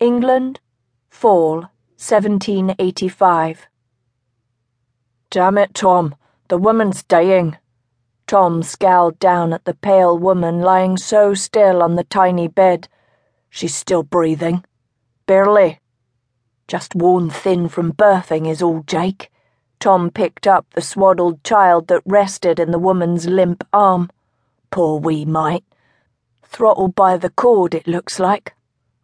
England, Fall, 1785. Damn it, Tom, the woman's dying. Tom scowled down at the pale woman lying so still on the tiny bed. She's still breathing. Barely. Just worn thin from birthing, is all, Jake. Tom picked up the swaddled child that rested in the woman's limp arm. Poor wee mite. Throttled by the cord, it looks like.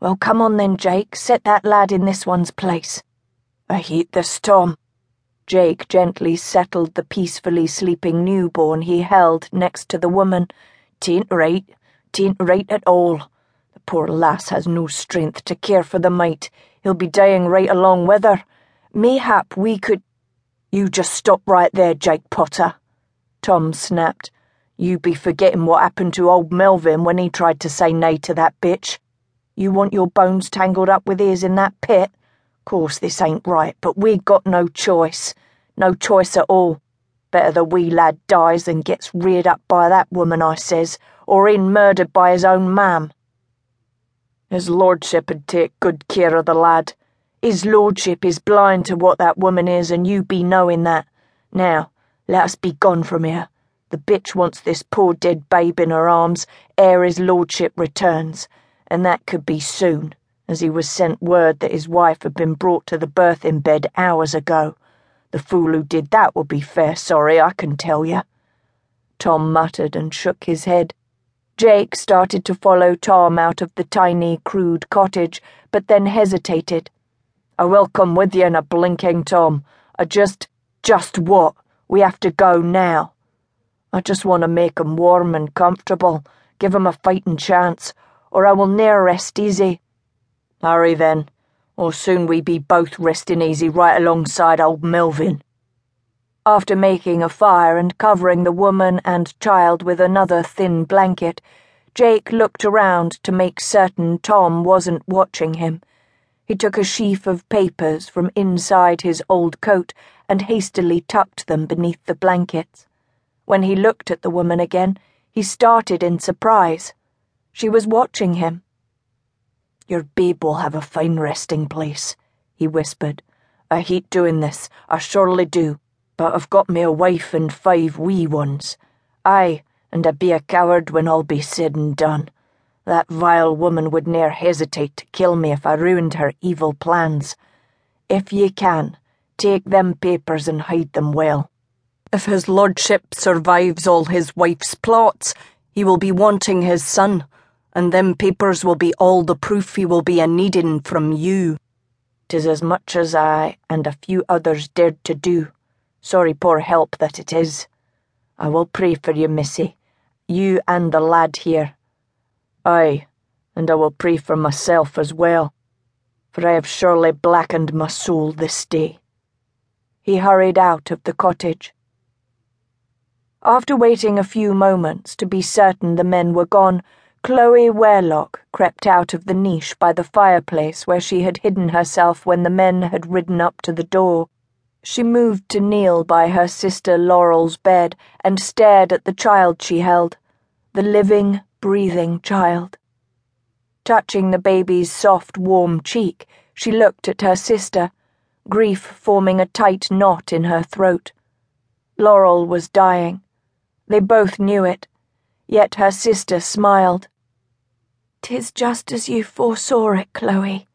Well, come on then, Jake. Set that lad in this one's place. I hate the storm. Jake gently settled the peacefully sleeping newborn he held next to the woman. Tain't right. Tain't right at all. The poor lass has no strength to care for the mite. He'll be dying right along with her. Mayhap we could. You just stop right there, Jake Potter. Tom snapped. You be forgetting what happened to old Melvin when he tried to say nay to that bitch. You want your bones tangled up with his in that pit? Course this ain't right, but we got no choice. No choice at all. Better the wee lad dies than gets reared up by that woman, I says, or in murdered by his own mam. His lordship'd take good care of the lad. His lordship is blind to what that woman is, and you be knowing that. Now, let us be gone from here. The bitch wants this poor dead babe in her arms ere his lordship returns, and that could be soon as he was sent word that his wife had been brought to the birthing bed hours ago. The fool who did that will be fair sorry, I can tell you. Tom muttered and shook his head. Jake started to follow Tom out of the tiny, crude cottage, but then hesitated. I will come with you in a blinking, Tom. I just. just what? We have to go now. I just want to make 'em warm and comfortable, give 'em a fighting chance, or I will ne'er rest easy. Hurry then, or soon we be both resting easy right alongside old Melvin. After making a fire and covering the woman and child with another thin blanket, Jake looked around to make certain Tom wasn't watching him. He took a sheaf of papers from inside his old coat and hastily tucked them beneath the blankets. When he looked at the woman again, he started in surprise. She was watching him. Your babe will have a fine resting place, he whispered. I hate doing this, I surely do, but I've got me a wife and five wee ones. Aye, and I'd be a coward when all be said and done. That vile woman would ne'er hesitate to kill me if I ruined her evil plans. If ye can, take them papers and hide them well. If his lordship survives all his wife's plots, he will be wanting his son and them papers will be all the proof he will be a needin' from you. Tis as much as I and a few others dared to do. Sorry poor help that it is. I will pray for you, Missy, you and the lad here. Aye, and I will pray for myself as well, for I have surely blackened my soul this day. He hurried out of the cottage. After waiting a few moments to be certain the men were gone, Chloe Wherlocke crept out of the niche by the fireplace where she had hidden herself when the men had ridden up to the door. She moved to kneel by her sister Laurel's bed and stared at the child she held, the living, breathing child. Touching the baby's soft, warm cheek, she looked at her sister, grief forming a tight knot in her throat. Laurel was dying. They both knew it Yet her sister smiled. "'Tis just as you foresaw it, Chloe,"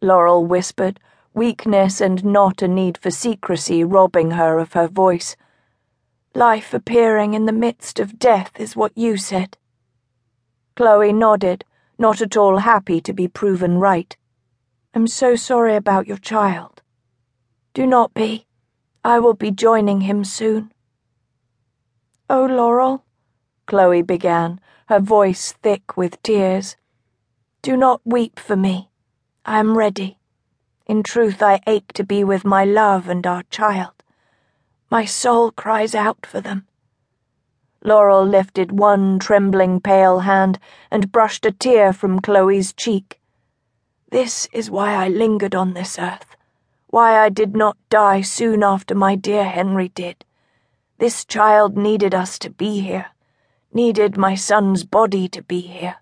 Laurel whispered, weakness and not a need for secrecy robbing her of her voice. Life appearing in the midst of death is what you said. Chloe nodded, not at all happy to be proven right. I'm so sorry about your child. Do not be. I will be joining him soon. Oh, Laurel, Chloe began, her voice thick with tears. Do not weep for me. I am ready. In truth, I ache to be with my love and our child. My soul cries out for them. Laurel lifted one trembling pale hand and brushed a tear from Chloe's cheek. This is why I lingered on this earth, why I did not die soon after my dear Henry did. This child needed us to be here needed my son's body to be here.